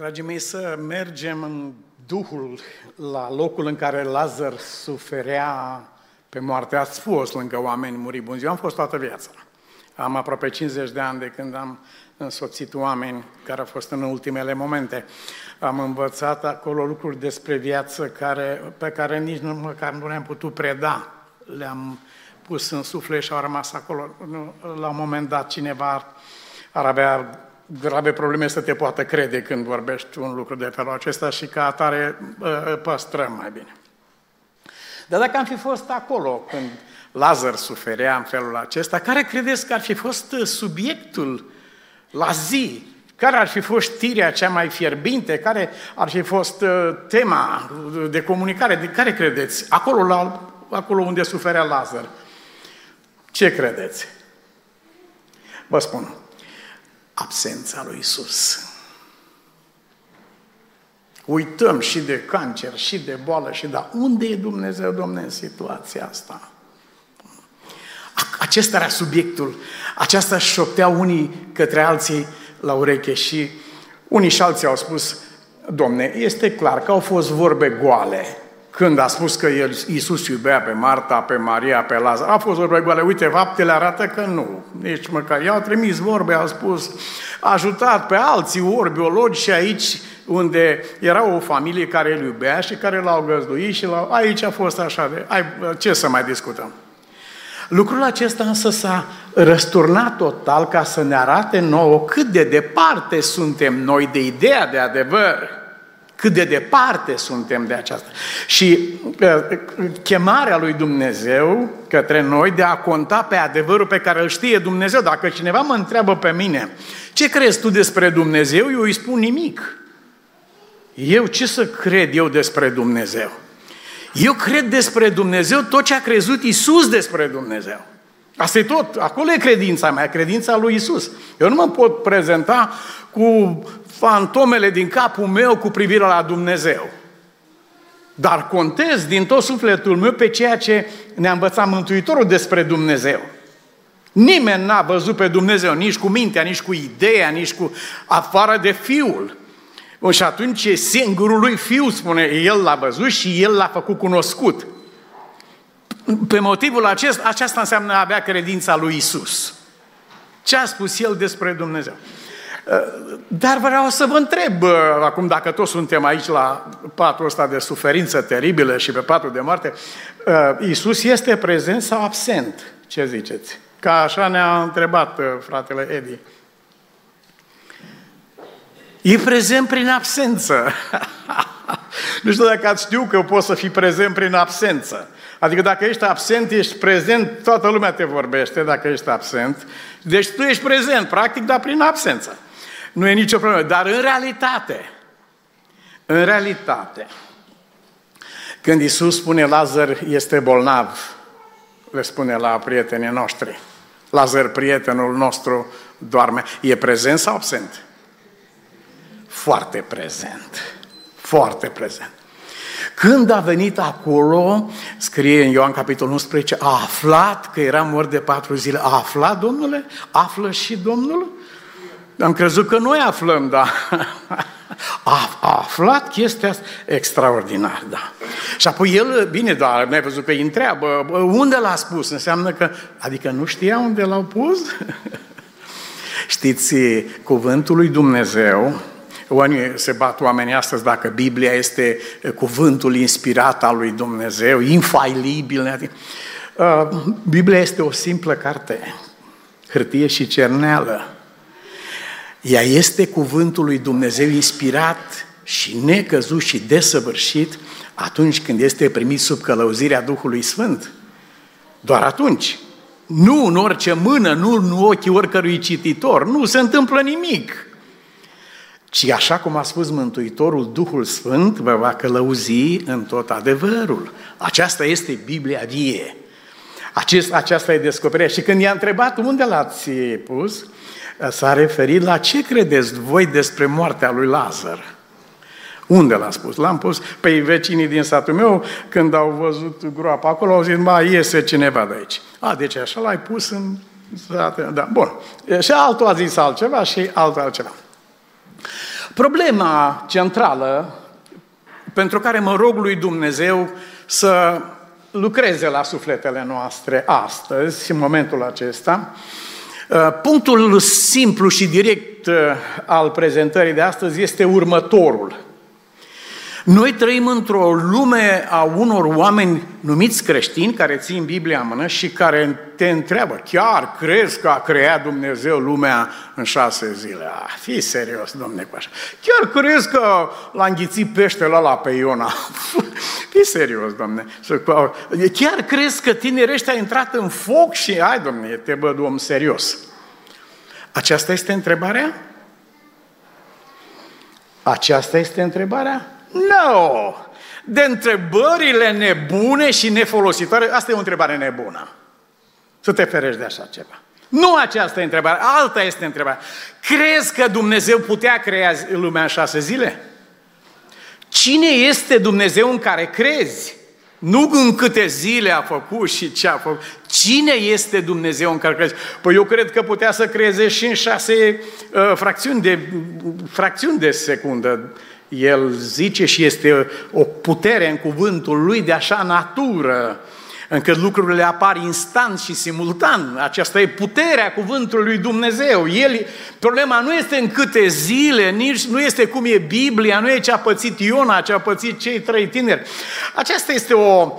Dragii mei, să mergem în Duhul la locul în care Lazar suferea pe moarte. Ați fost lângă oameni muribunzi. Eu am fost toată viața. Am aproape 50 de ani de când am însoțit oameni care au fost în ultimele momente. Am învățat acolo lucruri despre viață care, pe care nici nu, măcar nu le-am putut preda. Le-am pus în suflet și au rămas acolo. La un moment dat cineva ar avea grave probleme să te poată crede când vorbești un lucru de felul acesta și ca atare păstrăm mai bine. Dar dacă am fi fost acolo când Lazar suferea în felul acesta, care credeți că ar fi fost subiectul la zi? Care ar fi fost știrea cea mai fierbinte? Care ar fi fost tema de comunicare? De care credeți? Acolo, la, acolo unde suferea Lazar. Ce credeți? Vă spun, absența lui Isus. Uităm și de cancer, și de boală, și da. Unde e Dumnezeu, Domne, în situația asta? Acesta era subiectul. Aceasta șoptea unii către alții la ureche și unii și alții au spus, Domne, este clar că au fost vorbe goale când a spus că el, Iisus iubea pe Marta, pe Maria, pe Lazar. A fost vorbe goale. Uite, faptele arată că nu. Nici măcar. I-au trimis vorbe, au spus, a ajutat pe alții ori biologi și aici unde era o familie care îl iubea și care l-au găzduit și l-au... aici a fost așa de... Ai, ce să mai discutăm? Lucrul acesta însă s-a răsturnat total ca să ne arate nouă cât de departe suntem noi de ideea de adevăr cât de departe suntem de aceasta. Și uh, chemarea lui Dumnezeu către noi de a conta pe adevărul pe care îl știe Dumnezeu. Dacă cineva mă întreabă pe mine, ce crezi tu despre Dumnezeu? Eu îi spun nimic. Eu ce să cred eu despre Dumnezeu? Eu cred despre Dumnezeu tot ce a crezut Isus despre Dumnezeu. Asta e tot. Acolo e credința mea, credința lui Isus. Eu nu mă pot prezenta cu fantomele din capul meu cu privire la Dumnezeu. Dar contez din tot sufletul meu pe ceea ce ne-a învățat Mântuitorul despre Dumnezeu. Nimeni n-a văzut pe Dumnezeu nici cu mintea, nici cu ideea, nici cu afară de Fiul. Și atunci singurul lui Fiu, spune, El l-a văzut și El l-a făcut cunoscut. Pe motivul acesta, aceasta înseamnă a avea credința lui Isus. Ce a spus El despre Dumnezeu? Dar vreau să vă întreb, acum dacă toți suntem aici la patul ăsta de suferință teribilă și pe patul de moarte, Iisus este prezent sau absent? Ce ziceți? Ca așa ne-a întrebat fratele Edi. E prezent prin absență. nu știu dacă ați știu că poți să fii prezent prin absență. Adică dacă ești absent, ești prezent, toată lumea te vorbește dacă ești absent. Deci tu ești prezent, practic, dar prin absență. Nu e nicio problemă. Dar în realitate, în realitate, când Isus spune Lazar este bolnav, le spune la prietenii noștri, Lazar, prietenul nostru, doarme. E prezent sau absent? Foarte prezent. Foarte prezent. Când a venit acolo, scrie în Ioan capitolul 11, a aflat că era mort de patru zile. A aflat, domnule? Află și Domnul? Am crezut că noi aflăm, da. A, a aflat chestia asta extraordinar, da. Și apoi el, bine, dar ne-ai văzut că îi întreabă, unde l-a spus? Înseamnă că, adică nu știa unde l-au pus? Știți, cuvântul lui Dumnezeu, oamenii se bat oamenii astăzi dacă Biblia este cuvântul inspirat al lui Dumnezeu, infailibil. Uh, Biblia este o simplă carte, hârtie și cerneală ea este cuvântul lui Dumnezeu inspirat și necăzut și desăvârșit atunci când este primit sub călăuzirea Duhului Sfânt. Doar atunci. Nu în orice mână, nu în ochii oricărui cititor. Nu se întâmplă nimic. Ci așa cum a spus Mântuitorul, Duhul Sfânt vă va călăuzi în tot adevărul. Aceasta este Biblia vie. Acest, aceasta e descoperirea. Și când i-a întrebat unde l-ați pus, s-a referit la ce credeți voi despre moartea lui Lazar. Unde l-a spus? L-am pus pe vecinii din satul meu, când au văzut groapa acolo, au zis, mai iese cineva de aici. A, deci așa l-ai pus în sat. Da, bun. Și altul a zis altceva și altul altceva. Problema centrală pentru care mă rog lui Dumnezeu să lucreze la sufletele noastre astăzi, în momentul acesta, uh, punctul simplu și direct uh, al prezentării de astăzi este următorul – noi trăim într-o lume a unor oameni numiți creștini care țin Biblia în mână și care te întreabă, chiar crezi că a creat Dumnezeu lumea în șase zile? Ah, fii serios, domne, cu așa. Chiar crezi că l-a înghițit peștele ăla pe Iona? fii serios, domne. Chiar crezi că tinerești a intrat în foc și, hai, domne, te băd om serios. Aceasta este întrebarea? Aceasta este întrebarea? No! De întrebările nebune și nefolositoare, asta e o întrebare nebună. Să te ferești de așa ceva. Nu aceasta e întrebarea, alta este întrebarea. Crezi că Dumnezeu putea crea lumea în șase zile? Cine este Dumnezeu în care crezi? Nu în câte zile a făcut și ce a făcut. Cine este Dumnezeu în care crezi? Păi eu cred că putea să creeze și în șase uh, fracțiuni, de, fracțiuni de secundă. El zice și este o putere în cuvântul lui de așa natură, încât lucrurile apar instant și simultan. Aceasta e puterea cuvântului lui Dumnezeu. El, problema nu este în câte zile, nici nu este cum e Biblia, nu e ce a pățit Iona, ce a pățit cei trei tineri. Aceasta este o,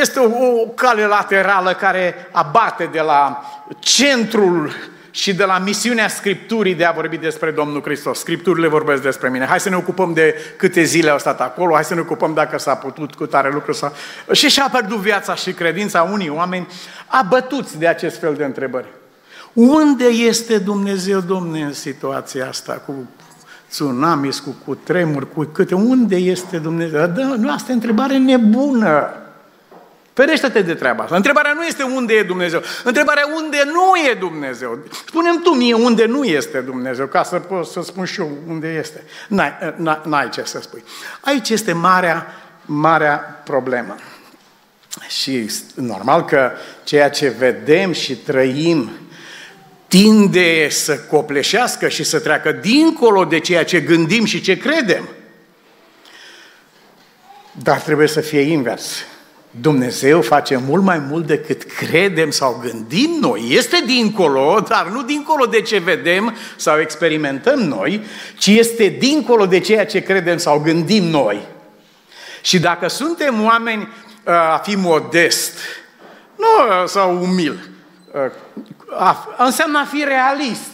este o, o cale laterală care abate de la centrul și de la misiunea Scripturii de a vorbi despre Domnul Hristos. Scripturile vorbesc despre mine. Hai să ne ocupăm de câte zile au stat acolo, hai să ne ocupăm dacă s-a putut cu tare lucru. Sau... Și și-a pierdut viața și credința unii oameni abătuți de acest fel de întrebări. Unde este Dumnezeu, Domne, în situația asta cu tsunamis, cu, cu tremuri, cu câte? Unde este Dumnezeu? Da, nu, asta e întrebare nebună. Ferește-te de treaba asta. Întrebarea nu este unde e Dumnezeu. Întrebarea unde nu e Dumnezeu. Spune-mi tu mie unde nu este Dumnezeu, ca să pot să spun și eu unde este. N-ai, n-ai ce să spui. Aici este marea, marea problemă. Și normal că ceea ce vedem și trăim tinde să copleșească și să treacă dincolo de ceea ce gândim și ce credem. Dar trebuie să fie invers. Dumnezeu face mult mai mult decât credem sau gândim noi. Este dincolo, dar nu dincolo de ce vedem sau experimentăm noi, ci este dincolo de ceea ce credem sau gândim noi. Și dacă suntem oameni uh, a fi modest, nu uh, sau umil, uh, înseamnă a fi realist.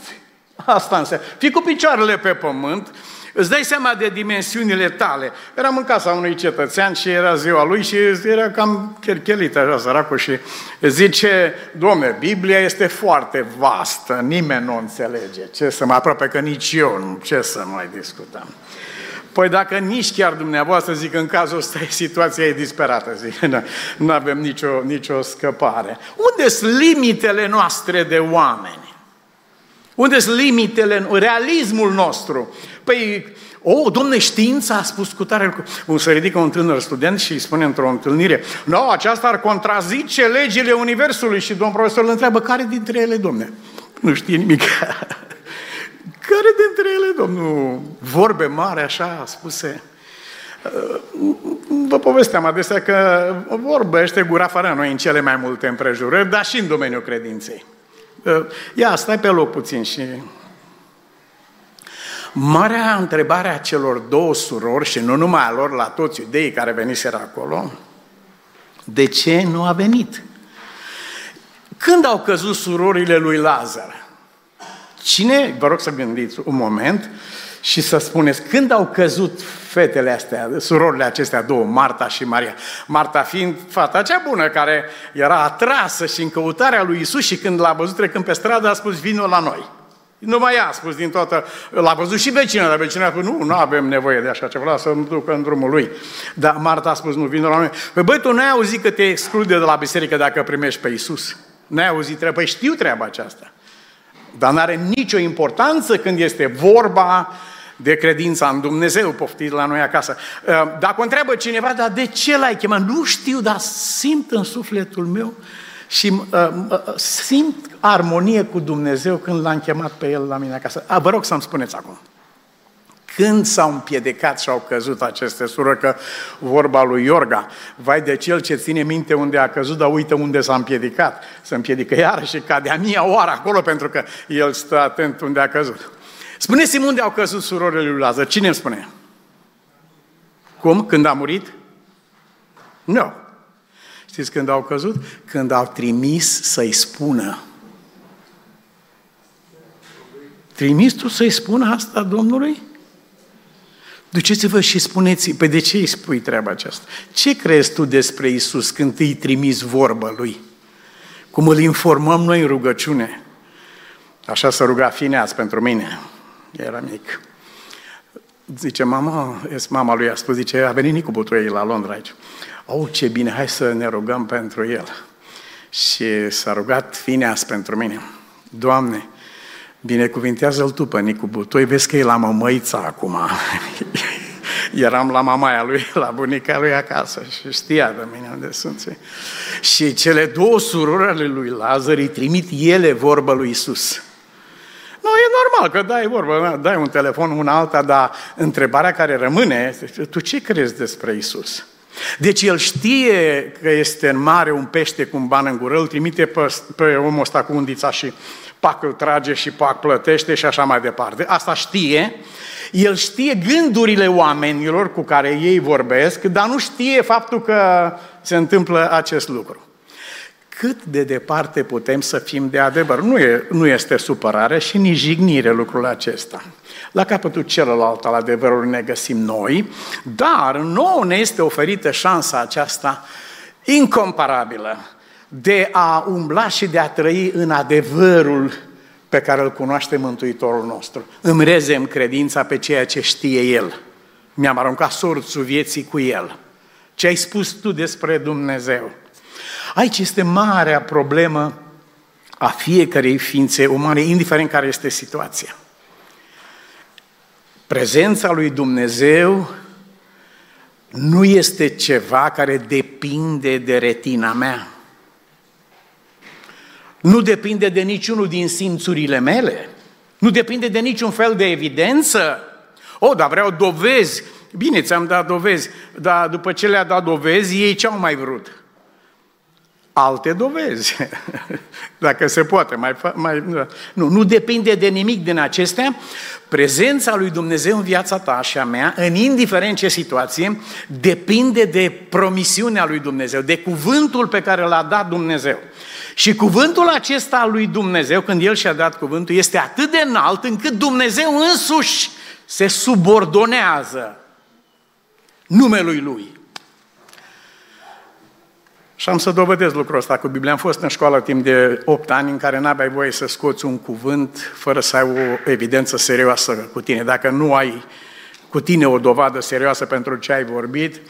Asta înseamnă. Fii cu picioarele pe pământ, Îți dai seama de dimensiunile tale. Eram în casa unui cetățean și era ziua lui și era cam cherchelit așa săracul și zice, domne, Biblia este foarte vastă, nimeni nu înțelege. Ce să mai aproape că nici eu nu, ce să mai discutăm. Păi dacă nici chiar dumneavoastră, zic, în cazul ăsta situația e disperată, zic, nu avem nicio, nicio scăpare. Unde sunt limitele noastre de oameni? Unde sunt limitele, realismul nostru? Păi, o, domne, știința a spus cu tare lucru. Se ridică un tânăr student și îi spune într-o întâlnire, nu, no, aceasta ar contrazice legile Universului. Și domn profesor îl întreabă, care dintre ele, domne? Nu știe nimic. care dintre ele, domnul? Vorbe mare, așa, spuse. Vă povesteam adesea că vorbește gura fără noi în cele mai multe împrejurări, dar și în domeniul credinței. Ia, stai pe loc puțin și Marea întrebare a celor două surori, și nu numai a lor, la toți iudeii care veniseră acolo, de ce nu a venit? Când au căzut surorile lui Lazar? Cine, vă rog să gândiți un moment și să spuneți, când au căzut fetele astea, surorile acestea două, Marta și Maria? Marta fiind fata cea bună, care era atrasă și în căutarea lui Isus și când l-a văzut trecând pe stradă, a spus, vino la noi. Nu mai a spus din toată, l-a văzut și vecina, dar vecina a spus, nu, nu avem nevoie de așa ceva, să-mi duc în drumul lui. Dar Marta a spus, nu, vin la noi. Păi băi, tu n-ai auzit că te exclude de la biserică dacă primești pe Isus? N-ai auzit treaba? Păi știu treaba aceasta. Dar nu are nicio importanță când este vorba de credința în Dumnezeu, poftit la noi acasă. Ă, dacă o întreabă cineva, dar de ce l-ai chemat? Nu știu, dar simt în sufletul meu și uh, uh, simt armonie cu Dumnezeu când l-am chemat pe el la mine acasă. A, vă rog să-mi spuneți acum. când s-au împiedicat și au căzut aceste surori, că vorba lui Iorga, vai de cel ce ține minte unde a căzut, dar uită unde s-a împiedicat. Se împiedică iară și cade a mia oară acolo pentru că el stă atent unde a căzut. Spuneți-mi unde au căzut surorile lui Lazar. Cine îmi spune? Cum? Când a murit? Nu. No. Știți când au căzut? Când au trimis să-i spună. Trimis tu să-i spună asta Domnului? Duceți-vă și spuneți, pe de ce îi spui treaba aceasta? Ce crezi tu despre Isus când îi trimis vorba Lui? Cum îl informăm noi în rugăciune? Așa să ruga Fineaț pentru mine. Era mic. Zice, mama, mama lui a spus, zice, a venit Nicu Butuei la Londra aici. Oh, ce bine, hai să ne rugăm pentru el. Și s-a rugat Fineas pentru mine. Doamne, binecuvintează-l tu pe Nicu Butoi, vezi că e la mămăița acum. Eram la mamaia lui, la bunica lui acasă și știa de mine unde sunt. Și cele două surori ale lui Lazar îi trimit ele vorbă lui Isus. Nu, e normal că dai vorbă, dai un telefon una alta, dar întrebarea care rămâne, tu ce crezi despre Isus? Deci el știe că este în mare un pește cu un ban în gură, îl trimite pe, pe omul ăsta cu undița și pac îl trage și pac plătește și așa mai departe. Asta știe. El știe gândurile oamenilor cu care ei vorbesc, dar nu știe faptul că se întâmplă acest lucru cât de departe putem să fim de adevăr. Nu, e, nu este supărare și nici jignire lucrul acesta. La capătul celălalt al adevărului ne găsim noi, dar nouă ne este oferită șansa aceasta incomparabilă de a umbla și de a trăi în adevărul pe care îl cunoaște Mântuitorul nostru. Îmi rezem credința pe ceea ce știe El. Mi-am aruncat sorțul vieții cu El. Ce ai spus tu despre Dumnezeu? Aici este marea problemă a fiecărei ființe umane, indiferent care este situația. Prezența lui Dumnezeu nu este ceva care depinde de retina mea. Nu depinde de niciunul din simțurile mele. Nu depinde de niciun fel de evidență. O, dar vreau dovezi. Bine, ți-am dat dovezi, dar după ce le-a dat dovezi, ei ce-au mai vrut? Alte dovezi, dacă se poate. Mai, mai, nu, nu depinde de nimic din acestea. Prezența lui Dumnezeu în viața ta și a mea, în indiferent ce situație, depinde de promisiunea lui Dumnezeu, de cuvântul pe care l-a dat Dumnezeu. Și cuvântul acesta lui Dumnezeu, când El și-a dat cuvântul, este atât de înalt încât Dumnezeu însuși se subordonează numelui Lui. Și am să dovedesc lucrul ăsta cu Biblia. Am fost în școală timp de 8 ani în care n-aveai voie să scoți un cuvânt fără să ai o evidență serioasă cu tine. Dacă nu ai cu tine o dovadă serioasă pentru ce ai vorbit,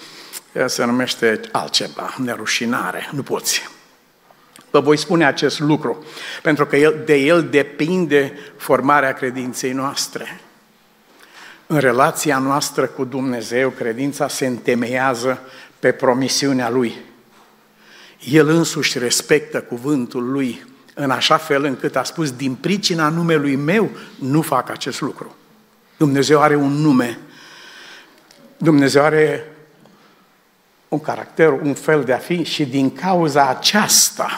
se numește altceva, nerușinare. Nu poți. Vă voi spune acest lucru, pentru că de el depinde formarea credinței noastre. În relația noastră cu Dumnezeu, credința se întemeiază pe promisiunea Lui. El însuși respectă cuvântul lui în așa fel încât a spus, din pricina numelui meu, nu fac acest lucru. Dumnezeu are un nume. Dumnezeu are un caracter, un fel de a fi și din cauza aceasta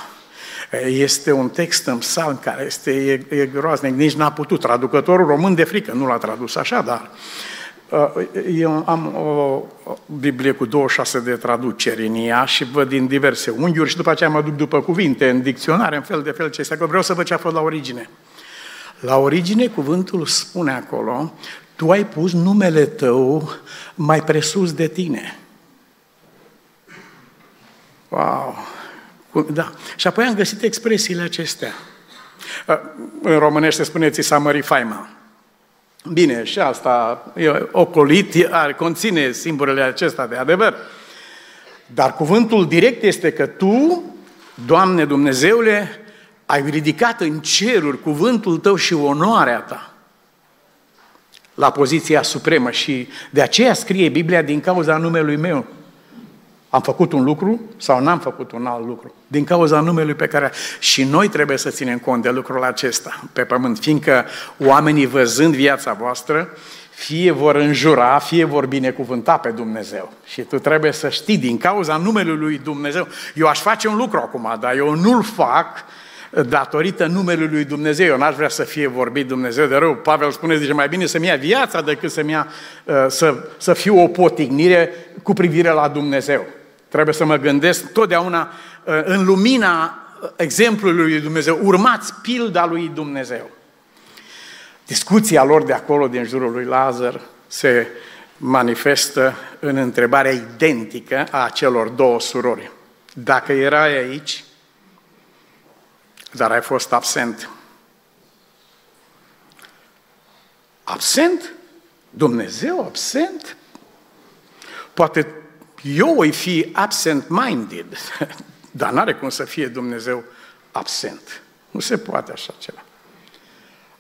este un text în psalm care este, e, e groaznic, nici n-a putut. Traducătorul român de frică nu l-a tradus așa, dar Uh, eu am o Biblie cu 26 de traduceri în ea și văd din diverse unghiuri și după aceea mă duc după cuvinte, în dicționare, în fel de fel ce este acolo. Vreau să văd ce a fost la origine. La origine cuvântul spune acolo, tu ai pus numele tău mai presus de tine. Wow! Da. Și apoi am găsit expresiile acestea. Uh, în românește spuneți să mări faima. Bine, și asta e ocolit, are, conține simbolele acesta de adevăr. Dar cuvântul direct este că tu, Doamne Dumnezeule, ai ridicat în ceruri cuvântul tău și onoarea ta la poziția supremă și de aceea scrie Biblia din cauza numelui meu. Am făcut un lucru sau n-am făcut un alt lucru? Din cauza numelui pe care... Și noi trebuie să ținem cont de lucrul acesta pe pământ, fiindcă oamenii văzând viața voastră, fie vor înjura, fie vor binecuvânta pe Dumnezeu. Și tu trebuie să știi, din cauza numelui lui Dumnezeu, eu aș face un lucru acum, dar eu nu-l fac datorită numelui lui Dumnezeu. Eu n-aș vrea să fie vorbit Dumnezeu de rău. Pavel spune, zice, mai bine să-mi ia viața decât să-mi ia, uh, să, să fiu o potignire cu privire la Dumnezeu. Trebuie să mă gândesc totdeauna uh, în lumina exemplului lui Dumnezeu. Urmați pilda lui Dumnezeu. Discuția lor de acolo, din jurul lui Lazar, se manifestă în întrebarea identică a celor două surori. Dacă erai aici, dar ai fost absent. Absent? Dumnezeu absent? Poate eu voi fi absent-minded, dar n-are cum să fie Dumnezeu absent. Nu se poate așa ceva.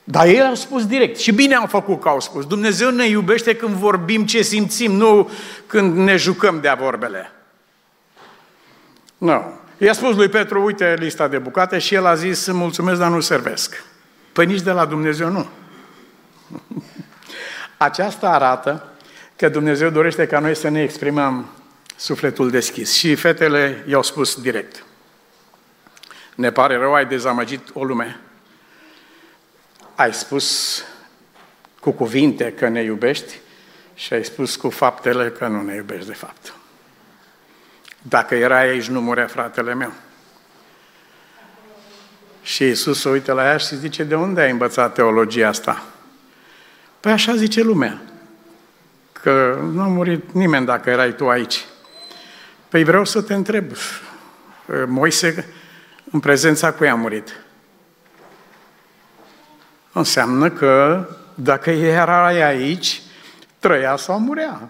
Dar ei au spus direct și bine au făcut că au spus. Dumnezeu ne iubește când vorbim ce simțim, nu când ne jucăm de-a vorbele. Nu. I-a spus lui Petru, uite lista de bucate și el a zis, mulțumesc, dar nu servesc. Păi nici de la Dumnezeu nu. Aceasta arată că Dumnezeu dorește ca noi să ne exprimăm sufletul deschis. Și fetele i-au spus direct. Ne pare rău, ai dezamăgit o lume. Ai spus cu cuvinte că ne iubești și ai spus cu faptele că nu ne iubești de fapt. Dacă era aici, nu murea fratele meu. Și Iisus se uită la ea și zice, de unde ai învățat teologia asta? Păi așa zice lumea, că nu a murit nimeni dacă erai tu aici. Păi vreau să te întreb, Moise, în prezența cui a murit? Înseamnă că dacă erai aici, trăia sau murea.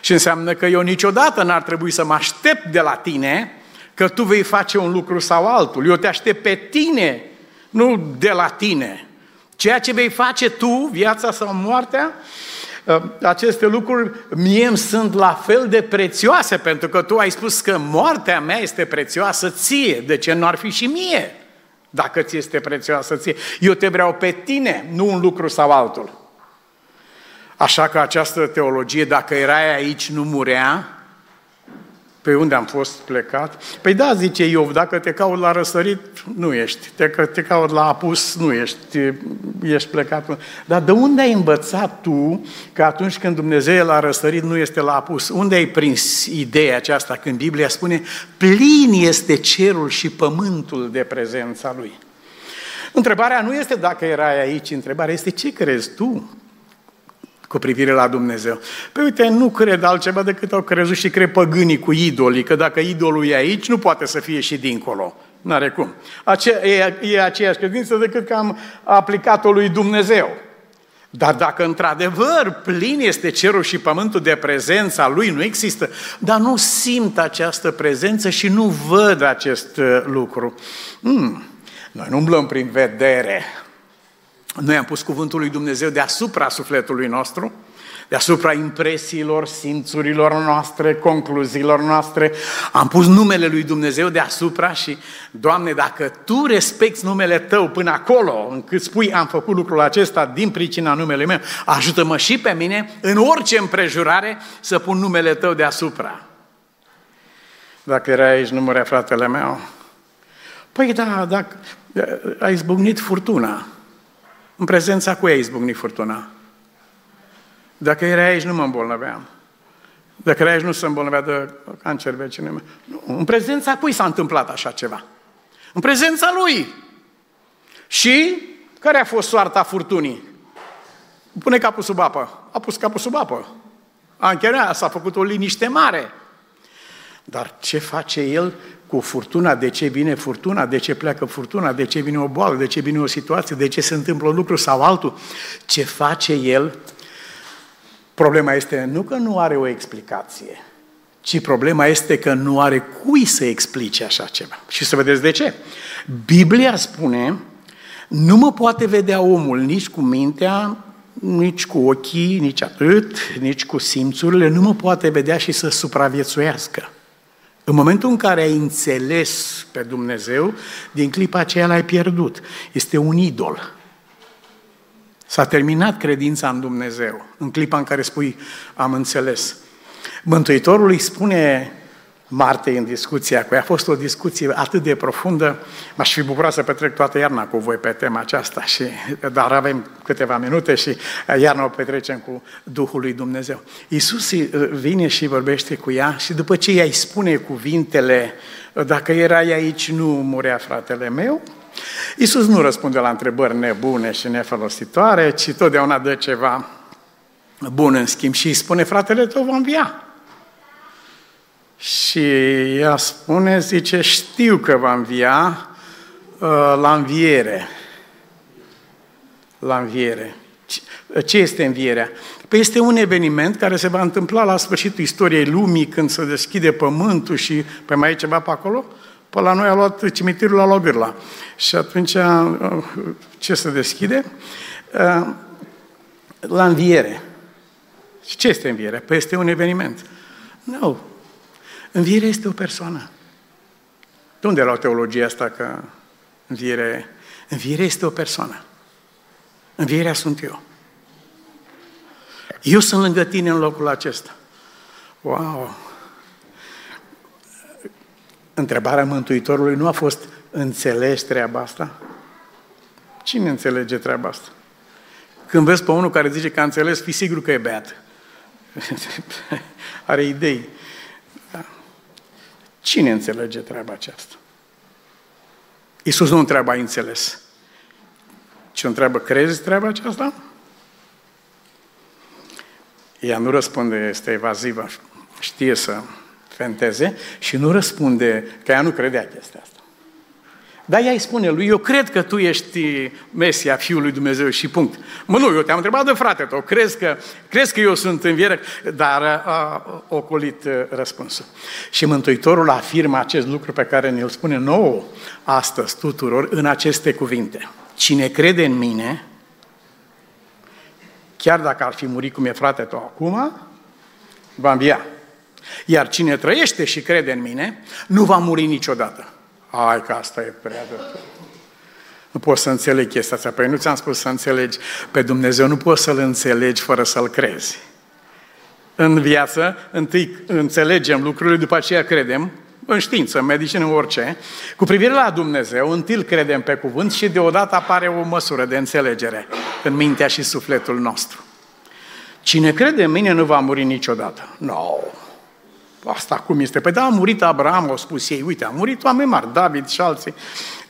Și înseamnă că eu niciodată n-ar trebui să mă aștept de la tine că tu vei face un lucru sau altul. Eu te aștept pe tine, nu de la tine. Ceea ce vei face tu, viața sau moartea, ă, aceste lucruri mie îmi sunt la fel de prețioase, pentru că tu ai spus că moartea mea este prețioasă ție, de ce nu ar fi și mie, dacă ți este prețioasă ție? Eu te vreau pe tine, nu un lucru sau altul. Așa că această teologie, dacă erai aici, nu murea, pe unde am fost plecat? Păi da, zice Iov, dacă te caut la răsărit, nu ești. Te, te caut la apus, nu ești. Ești plecat. Dar de unde ai învățat tu că atunci când Dumnezeu e la răsărit, nu este la apus? Unde ai prins ideea aceasta când Biblia spune plin este cerul și pământul de prezența Lui? Întrebarea nu este dacă erai aici, întrebarea este ce crezi tu? Cu privire la Dumnezeu. Păi uite, nu cred altceva decât au crezut și cred păgânii cu idolii, că dacă idolul e aici, nu poate să fie și dincolo. N-are cum. Ace- e, e aceeași credință decât că am aplicat-o lui Dumnezeu. Dar dacă într-adevăr plin este cerul și pământul de prezența lui, nu există, dar nu simt această prezență și nu văd acest uh, lucru. Hmm. Noi nu umblăm prin vedere, noi am pus cuvântul lui Dumnezeu deasupra sufletului nostru, deasupra impresiilor, simțurilor noastre, concluziilor noastre. Am pus numele lui Dumnezeu deasupra și, Doamne, dacă Tu respecti numele Tău până acolo, încât spui am făcut lucrul acesta din pricina numele meu, ajută-mă și pe mine, în orice împrejurare, să pun numele Tău deasupra. Dacă era aici, nu murea fratele meu. Păi da, dacă a izbucnit furtuna. În prezența cu ei izbucni furtuna. Dacă era aici, nu mă îmbolnăveam. Dacă era aici, nu se îmbolnăvea de cancer vecinul meu. Nu, în prezența cui s-a întâmplat așa ceva? În prezența lui. Și care a fost soarta furtunii? Pune capul sub apă. A pus capul sub apă. A încheiat, s-a făcut o liniște mare. Dar ce face el cu furtuna, de ce vine furtuna, de ce pleacă furtuna, de ce vine o boală, de ce vine o situație, de ce se întâmplă un lucru sau altul, ce face el, problema este nu că nu are o explicație, ci problema este că nu are cui să explice așa ceva. Și să vedeți de ce. Biblia spune, nu mă poate vedea omul nici cu mintea, nici cu ochii, nici atât, nici cu simțurile, nu mă poate vedea și să supraviețuiască. În momentul în care ai înțeles pe Dumnezeu, din clipa aceea l-ai pierdut. Este un idol. S-a terminat credința în Dumnezeu. În clipa în care spui, am înțeles. Mântuitorul îi spune Martei în discuția cu ea. A fost o discuție atât de profundă. M-aș fi bucurat să petrec toată iarna cu voi pe tema aceasta, și, dar avem câteva minute și iarna o petrecem cu Duhul lui Dumnezeu. Iisus vine și vorbește cu ea și după ce ea îi spune cuvintele, dacă erai aici, nu murea fratele meu, Iisus nu răspunde la întrebări nebune și nefolositoare, ci totdeauna dă ceva bun în schimb și îi spune, fratele tău va învia. Și ea spune, zice, știu că va învia uh, la înviere. La înviere. Ce este învierea? Păi este un eveniment care se va întâmpla la sfârșitul istoriei lumii, când se deschide pământul și, pe mai e ceva pe acolo? Pe la noi a luat cimitirul la Logârla. Și atunci, uh, ce se deschide? Uh, la înviere. Și ce este învierea? Păi este un eveniment. Nu. No. Învierea este o persoană. De unde la teologia asta că înviere, învierea este o persoană? Învierea sunt eu. Eu sunt lângă tine în locul acesta. Wow! Întrebarea Mântuitorului nu a fost, înțelegi treaba asta? Cine înțelege treaba asta? Când vezi pe unul care zice că a înțeles, fi sigur că e beat. Are idei. Da. Cine înțelege treaba aceasta? Iisus nu întreabă, ai înțeles? Ce întreabă, crezi treaba aceasta? Ea nu răspunde, este evazivă, știe să fenteze și nu răspunde că ea nu credea chestia asta. Dar ea îi spune lui, eu cred că tu ești Mesia, Fiul lui Dumnezeu și punct. Mă, nu, eu te-am întrebat de frate tău, crezi că, crezi că eu sunt înviere? Dar a ocolit uh, răspunsul. Și Mântuitorul afirmă acest lucru pe care ne-l spune nouă astăzi tuturor în aceste cuvinte. Cine crede în mine, chiar dacă ar fi murit cum e frate tău acum, va învia. Iar cine trăiește și crede în mine, nu va muri niciodată. Ai că asta e prea de... Nu poți să înțelegi chestia asta. Păi nu ți-am spus să înțelegi pe Dumnezeu, nu poți să-L înțelegi fără să-L crezi. În viață, întâi înțelegem lucrurile, după aceea credem, în știință, în medicină, în orice. Cu privire la Dumnezeu, întâi credem pe cuvânt și deodată apare o măsură de înțelegere în mintea și sufletul nostru. Cine crede în mine nu va muri niciodată. Nu. No. Asta cum este? Păi da, a murit Abraham, au spus ei, uite, a murit oameni mari, David și alții,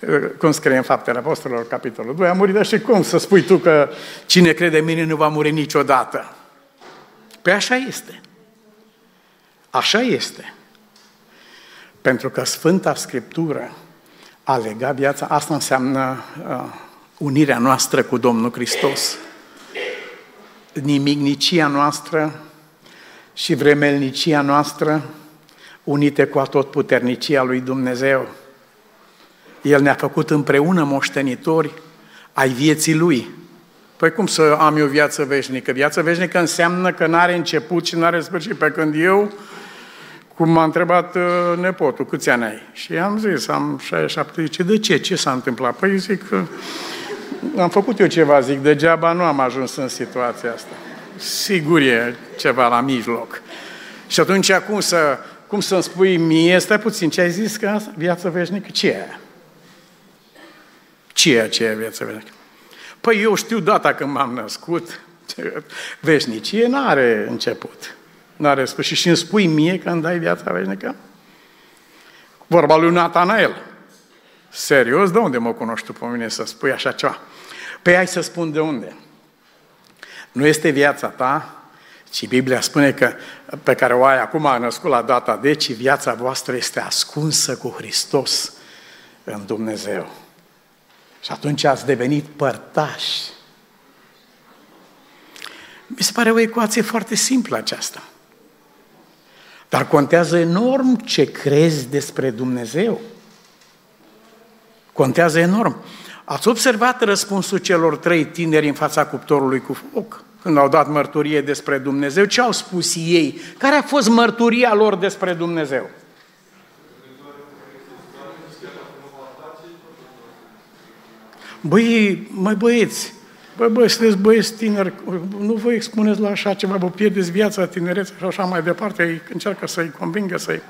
uh, cum scrie în Faptele Apostolilor, capitolul 2, a murit, dar și cum să spui tu că cine crede în mine nu va muri niciodată? Păi așa este. Așa este. Pentru că Sfânta Scriptură a legat viața, asta înseamnă uh, unirea noastră cu Domnul Hristos. Nimicnicia noastră și vremelnicia noastră unite cu atotputernicia lui Dumnezeu. El ne-a făcut împreună moștenitori ai vieții Lui. Păi cum să am eu viață veșnică? Viață veșnică înseamnă că nu are început și nu are sfârșit. Pe când eu, cum m-a întrebat uh, nepotul, câți ani ai? Și am zis, am 67. Zice, de ce? Ce s-a întâmplat? Păi zic, că am făcut eu ceva, zic, degeaba nu am ajuns în situația asta sigur e ceva la mijloc. Și atunci cum să, cum să-mi spui mie, stai puțin, ce ai zis că asta, viața veșnică, ce e Ce e aceea viața veșnică? Păi eu știu data când m-am născut, veșnicie n-are început, n-are sfârșit. Și îmi spui mie că îmi dai viața veșnică? Vorba lui Natanael. Serios, de unde mă cunoști tu pe mine să spui așa ceva? Păi hai să spun de unde. Nu este viața ta, ci Biblia spune că pe care o ai acum a născut la data de, ci viața voastră este ascunsă cu Hristos în Dumnezeu. Și atunci ați devenit părtași. Mi se pare o ecuație foarte simplă aceasta. Dar contează enorm ce crezi despre Dumnezeu. Contează enorm. Ați observat răspunsul celor trei tineri în fața cuptorului cu foc? Când au dat mărturie despre Dumnezeu, ce au spus ei? Care a fost mărturia lor despre Dumnezeu? Băi, măi băieți, Bă, bă, sunteți băieți tineri, nu vă expuneți la așa ceva, vă pierdeți viața, tinerețea și așa mai departe, încearcă să-i convingă, să-i...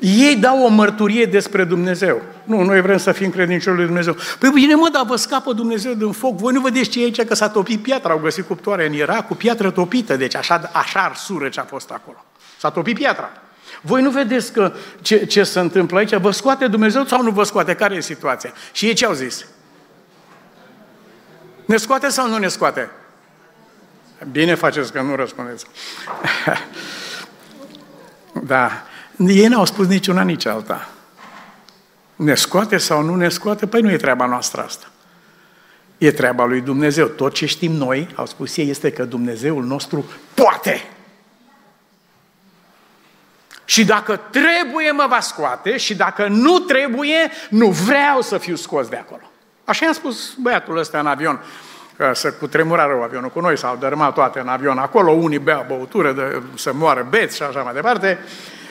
Ei dau o mărturie despre Dumnezeu. Nu, noi vrem să fim credincioși lui Dumnezeu. Păi bine mă, dar vă scapă Dumnezeu din foc. Voi nu vedeți ce e aici, că s-a topit piatra, au găsit cuptoare în Irak cu piatră topită, deci așa, așa arsură ce a fost acolo. S-a topit piatra. Voi nu vedeți că ce, ce se întâmplă aici? Vă scoate Dumnezeu sau nu vă scoate? Care e situația? Și ei ce au zis? Ne scoate sau nu ne scoate? Bine faceți că nu răspundeți. da. Ei n-au spus niciuna, nici alta. Ne scoate sau nu ne scoate? Păi nu e treaba noastră asta. E treaba lui Dumnezeu. Tot ce știm noi, au spus ei, este că Dumnezeul nostru poate. Și dacă trebuie, mă va scoate și dacă nu trebuie, nu vreau să fiu scos de acolo. Așa i-am spus băiatul ăsta în avion, că să cutremura rău avionul cu noi, s-au dărâmat toate în avion acolo, unii bea băutură de, să moară beți și așa mai departe.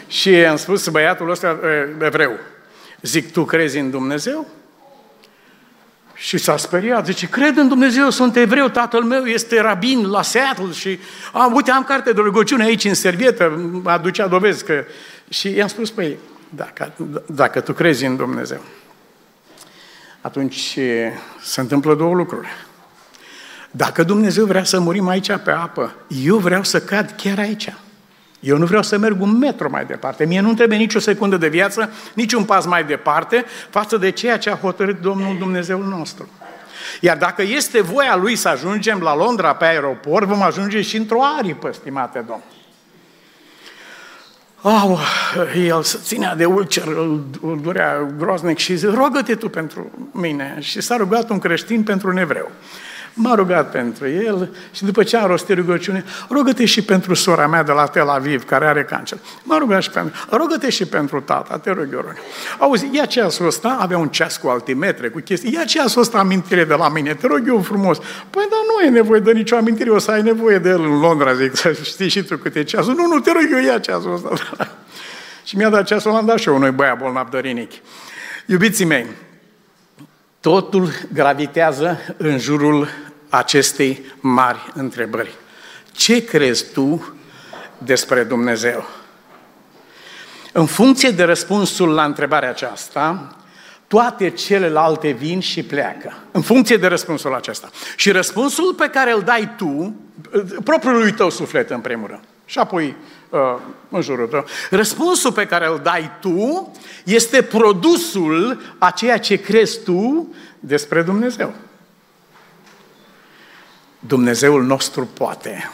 Și am spus băiatul ăsta evreu, zic, tu crezi în Dumnezeu? Și s-a speriat, zice, cred în Dumnezeu, sunt evreu, tatăl meu este rabin la Seattle și a, uite, am carte de rugăciune aici în servietă, aducea dovezi că... Și i-am spus, păi, dacă, dacă tu crezi în Dumnezeu, atunci se întâmplă două lucruri. Dacă Dumnezeu vrea să murim aici pe apă, eu vreau să cad chiar aici. Eu nu vreau să merg un metru mai departe. Mie nu trebuie nicio secundă de viață, nici un pas mai departe față de ceea ce a hotărât Domnul Dumnezeul nostru. Iar dacă este voia Lui să ajungem la Londra pe aeroport, vom ajunge și într-o aripă, stimate Domn. Au, el se ținea de ulcer, îl, îl durea groaznic și zice, rogă-te tu pentru mine. Și s-a rugat un creștin pentru un evreu. M-a rugat pentru el și după ce am rostit rugăciune, rugă-te și pentru sora mea de la Tel Aviv, care are cancer. M-a rugat și pentru... Rugă-te și pentru tata, te rog eu, rog. Auzi, ia ceasul ăsta, avea un ceas cu altimetre, cu chestii, ia ceasul ăsta amintire de la mine, te rog eu frumos. Păi, dar nu e nevoie de nicio amintire, o să ai nevoie de el în Londra, zic, să știi și tu câte ceasul. Nu, nu, te rog eu, ia ceasul ăsta. și mi-a dat ceasul, l-am dat și eu unui băiat bolnav de rinic. Iubiții mei, totul gravitează în jurul acestei mari întrebări. Ce crezi tu despre Dumnezeu? În funcție de răspunsul la întrebarea aceasta, toate celelalte vin și pleacă. În funcție de răspunsul acesta. Și răspunsul pe care îl dai tu, propriului tău suflet în primul rând, și apoi uh, în jurul tău, răspunsul pe care îl dai tu este produsul a ceea ce crezi tu despre Dumnezeu. Dumnezeul nostru poate.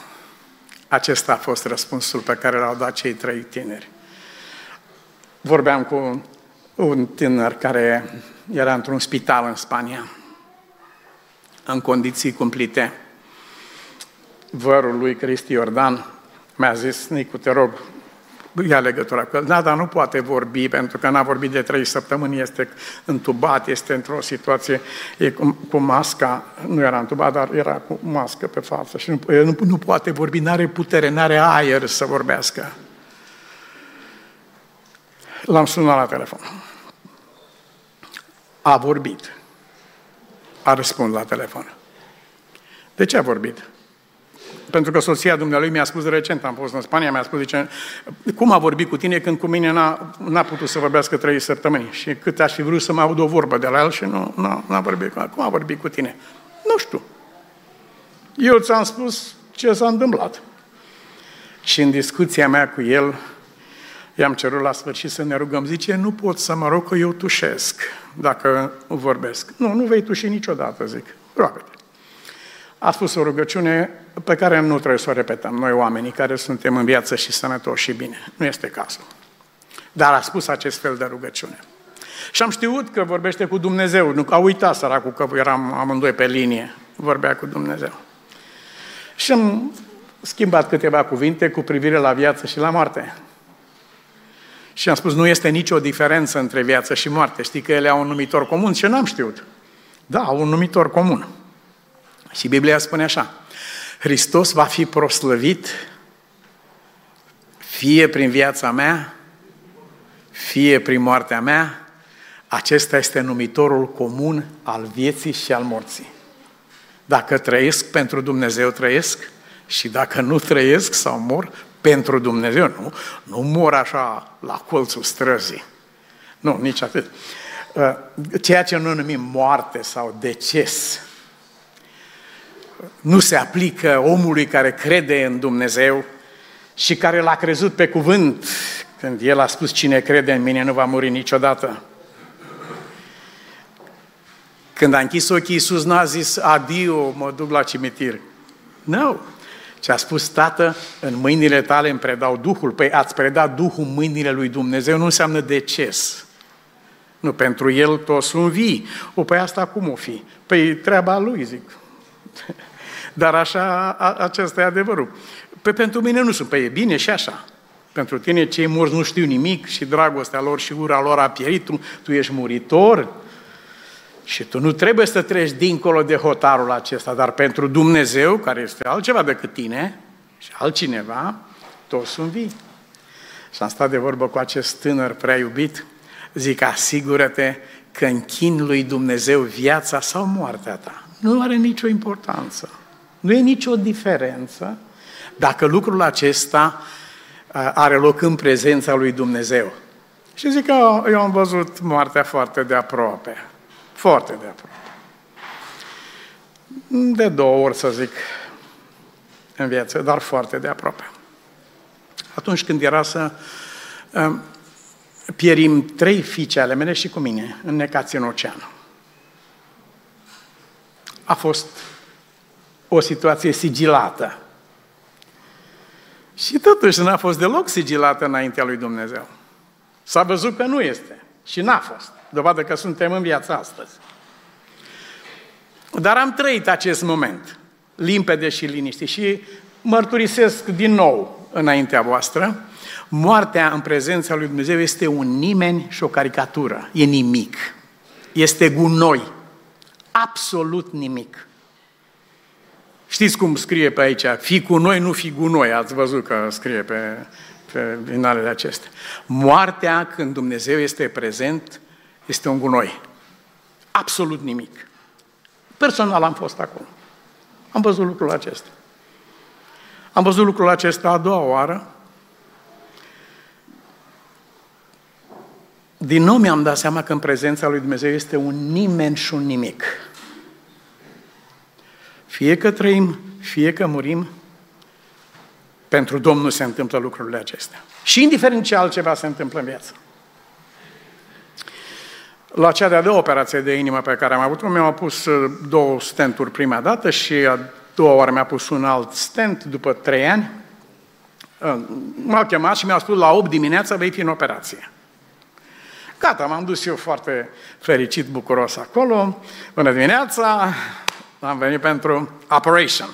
Acesta a fost răspunsul pe care l-au dat cei trei tineri. Vorbeam cu un tânăr care era într-un spital în Spania, în condiții cumplite. Vărul lui Cristi Iordan mi-a zis, Nicu, te rog, ia legătura cu el. Da, dar nu poate vorbi, pentru că n-a vorbit de trei săptămâni, este întubat, este într-o situație e cu, cu masca, nu era întubat, dar era cu mască pe față și nu, nu, nu poate vorbi, nu are putere, nu are aer să vorbească. L-am sunat la telefon. A vorbit. A răspuns la telefon. De ce a vorbit? Pentru că soția dumnealui mi-a spus recent, am fost în Spania, mi-a spus, zice, cum a vorbit cu tine când cu mine n-a, n-a putut să vorbească trei săptămâni și cât aș fi vrut să mă aud o vorbă de la el și nu n-a, n-a vorbit. Cum a vorbit cu tine? Nu știu. Eu ți-am spus ce s-a întâmplat. Și în discuția mea cu el, i-am cerut la sfârșit să ne rugăm. Zice, nu pot să mă rog că eu tușesc dacă vorbesc. Nu, nu vei tuși niciodată, zic. Roagă-te a spus o rugăciune pe care nu trebuie să o repetăm noi oamenii care suntem în viață și sănătoși și bine. Nu este cazul. Dar a spus acest fel de rugăciune. Și am știut că vorbește cu Dumnezeu. Nu, a uitat săracul că eram amândoi pe linie. Vorbea cu Dumnezeu. Și am schimbat câteva cuvinte cu privire la viață și la moarte. Și am spus, nu este nicio diferență între viață și moarte. Știi că ele au un numitor comun? Și n-am știut. Da, au un numitor comun. Și Biblia spune așa, Hristos va fi proslăvit fie prin viața mea, fie prin moartea mea, acesta este numitorul comun al vieții și al morții. Dacă trăiesc, pentru Dumnezeu trăiesc și dacă nu trăiesc sau mor, pentru Dumnezeu. Nu, nu mor așa la colțul străzii. Nu, nici atât. Uh, ceea ce noi numim moarte sau deces nu se aplică omului care crede în Dumnezeu și care l-a crezut pe cuvânt când el a spus cine crede în mine nu va muri niciodată. Când a închis ochii, Iisus n-a zis, adio, mă duc la cimitir. Nu. No. Ce a spus, Tată, în mâinile tale îmi predau Duhul. Păi ați predat Duhul în mâinile lui Dumnezeu nu înseamnă deces. Nu, pentru el toți sunt vii. O, păi asta cum o fi? Păi treaba lui, zic. Dar așa, a, acesta e adevărul. Păi pentru mine nu sunt. Păi e bine și așa. Pentru tine cei morți nu știu nimic și dragostea lor și ura lor a pierit. Tu, tu ești muritor, și tu nu trebuie să treci dincolo de hotarul acesta, dar pentru Dumnezeu, care este altceva decât tine și altcineva, toți sunt vii. Și am stat de vorbă cu acest tânăr prea iubit, zic, asigură-te că închin lui Dumnezeu viața sau moartea ta. Nu are nicio importanță. Nu e nicio diferență dacă lucrul acesta are loc în prezența lui Dumnezeu. Și zic că eu am văzut moartea foarte de aproape. Foarte de aproape. De două ori, să zic, în viață, dar foarte de aproape. Atunci când era să uh, pierim trei fiice ale mele și cu mine, înnecați în ocean. A fost o situație sigilată. Și totuși n-a fost deloc sigilată înaintea lui Dumnezeu. S-a văzut că nu este. Și n-a fost. Dovadă că suntem în viața astăzi. Dar am trăit acest moment, limpede și liniște, și mărturisesc din nou înaintea voastră, moartea în prezența lui Dumnezeu este un nimeni și o caricatură. E nimic. Este gunoi. Absolut nimic. Știți cum scrie pe aici? Fi cu noi, nu fi gunoi. Ați văzut că scrie pe, pe vinalele acestea. Moartea, când Dumnezeu este prezent, este un gunoi. Absolut nimic. Personal am fost acolo. Am văzut lucrul acesta. Am văzut lucrul acesta a doua oară. Din nou mi-am dat seama că în prezența lui Dumnezeu este un nimeni și un nimic. Fie că trăim, fie că murim, pentru Domnul se întâmplă lucrurile acestea. Și indiferent ce altceva se întâmplă în viață. La cea de-a doua operație de inimă pe care am avut-o, mi-au pus uh, două stenturi prima dată și a doua oară mi-a pus un alt stent după trei ani. Uh, m-au chemat și mi-au spus la 8 dimineața vei fi în operație. Gata, m-am dus eu foarte fericit, bucuros acolo. Bună dimineața, am venit pentru operation.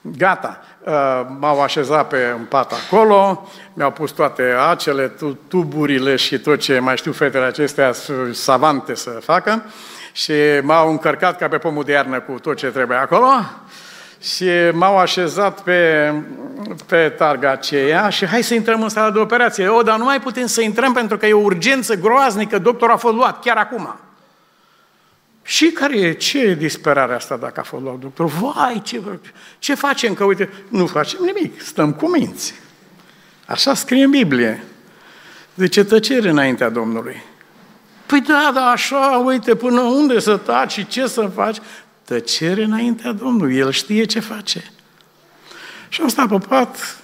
Gata, uh, m-au așezat pe un pat acolo, mi-au pus toate acele, tuburile și tot ce mai știu fetele acestea savante să facă și m-au încărcat ca pe pomul de iarnă cu tot ce trebuie acolo și m-au așezat pe, pe targa aceea și hai să intrăm în sala de operație. O, dar nu mai putem să intrăm pentru că e o urgență groaznică, doctorul a fost luat chiar acum. Și care e, ce e disperarea asta dacă a fost luat doctor? Vai, ce, ce facem? Că uite, nu facem nimic, stăm cu minți. Așa scrie în Biblie. De ce tăcere înaintea Domnului? Păi da, da, așa, uite, până unde să taci și ce să faci? Tăcere înaintea Domnului, El știe ce face. Și am stat pe pat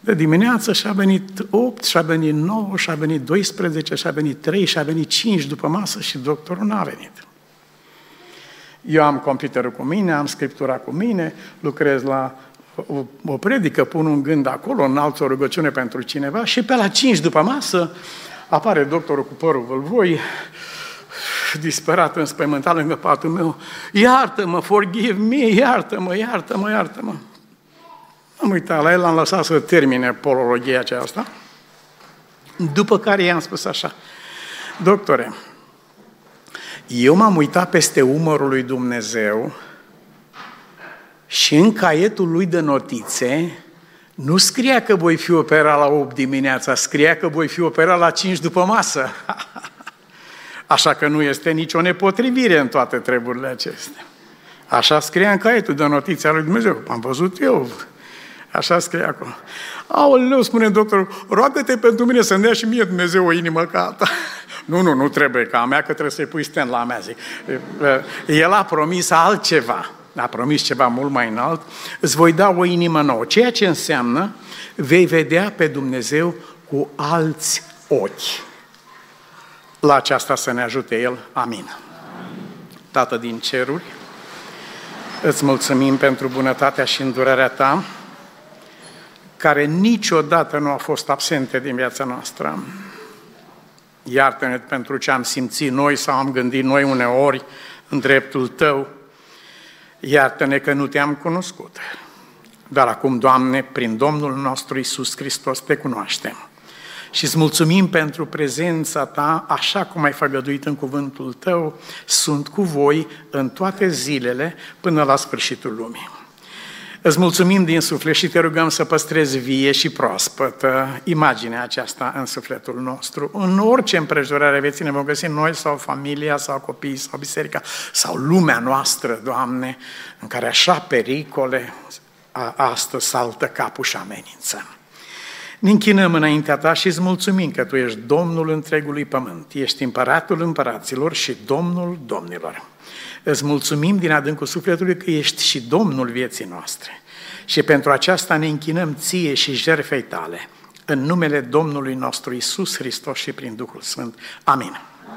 de dimineață și a venit 8, și a venit 9, și a venit 12, și a venit 3, și a venit 5 după masă și doctorul n-a venit. Eu am computerul cu mine, am scriptura cu mine, lucrez la o, o predică, pun un gând acolo, înalți o rugăciune pentru cineva și pe la 5 după masă apare doctorul cu părul vâlvoi, disperat, înspăimântat lângă patul meu, iartă-mă, forgive me, iartă-mă, iartă-mă, iartă-mă. Am uitat la el, am lăsat să termine polologia aceasta, după care i-am spus așa, doctore, eu m-am uitat peste umărul lui Dumnezeu și în caietul lui de notițe nu scria că voi fi operat la 8 dimineața, scria că voi fi operat la 5 după masă. Așa că nu este nicio nepotrivire în toate treburile acestea. Așa scria în caietul de notiția lui Dumnezeu. Am văzut eu. Așa scrie acolo. Aoleu, spune doctorul, roagă-te pentru mine să-mi dea și mie Dumnezeu o inimă ca a ta. Nu, nu, nu trebuie ca a mea, că trebuie să-i pui stand la mea, zic. El a promis altceva, a promis ceva mult mai înalt, îți voi da o inimă nouă, ceea ce înseamnă vei vedea pe Dumnezeu cu alți ochi. La aceasta să ne ajute El. Amin. Tată din ceruri, îți mulțumim pentru bunătatea și îndurarea Ta, care niciodată nu a fost absente din viața noastră. Iartă-ne pentru ce am simțit noi sau am gândit noi uneori în dreptul Tău. Iartă-ne că nu Te-am cunoscut. Dar acum, Doamne, prin Domnul nostru Isus Hristos Te cunoaștem. Și îți mulțumim pentru prezența Ta, așa cum ai făgăduit în cuvântul Tău, sunt cu voi în toate zilele până la sfârșitul lumii. Îți mulțumim din suflet și te rugăm să păstrezi vie și proaspătă imaginea aceasta în sufletul nostru. În orice împrejurare vieții ne vom găsi noi sau familia sau copiii sau biserica sau lumea noastră, Doamne, în care așa pericole astăzi saltă capul și amenință. Ne închinăm înaintea Ta și îți mulțumim că Tu ești Domnul întregului pământ, ești împăratul împăraților și Domnul domnilor. Îți mulțumim din adâncul sufletului că ești și Domnul vieții noastre. Și pentru aceasta ne închinăm ție și jerfei tale, în numele Domnului nostru Isus Hristos și prin Duhul Sfânt. Amin.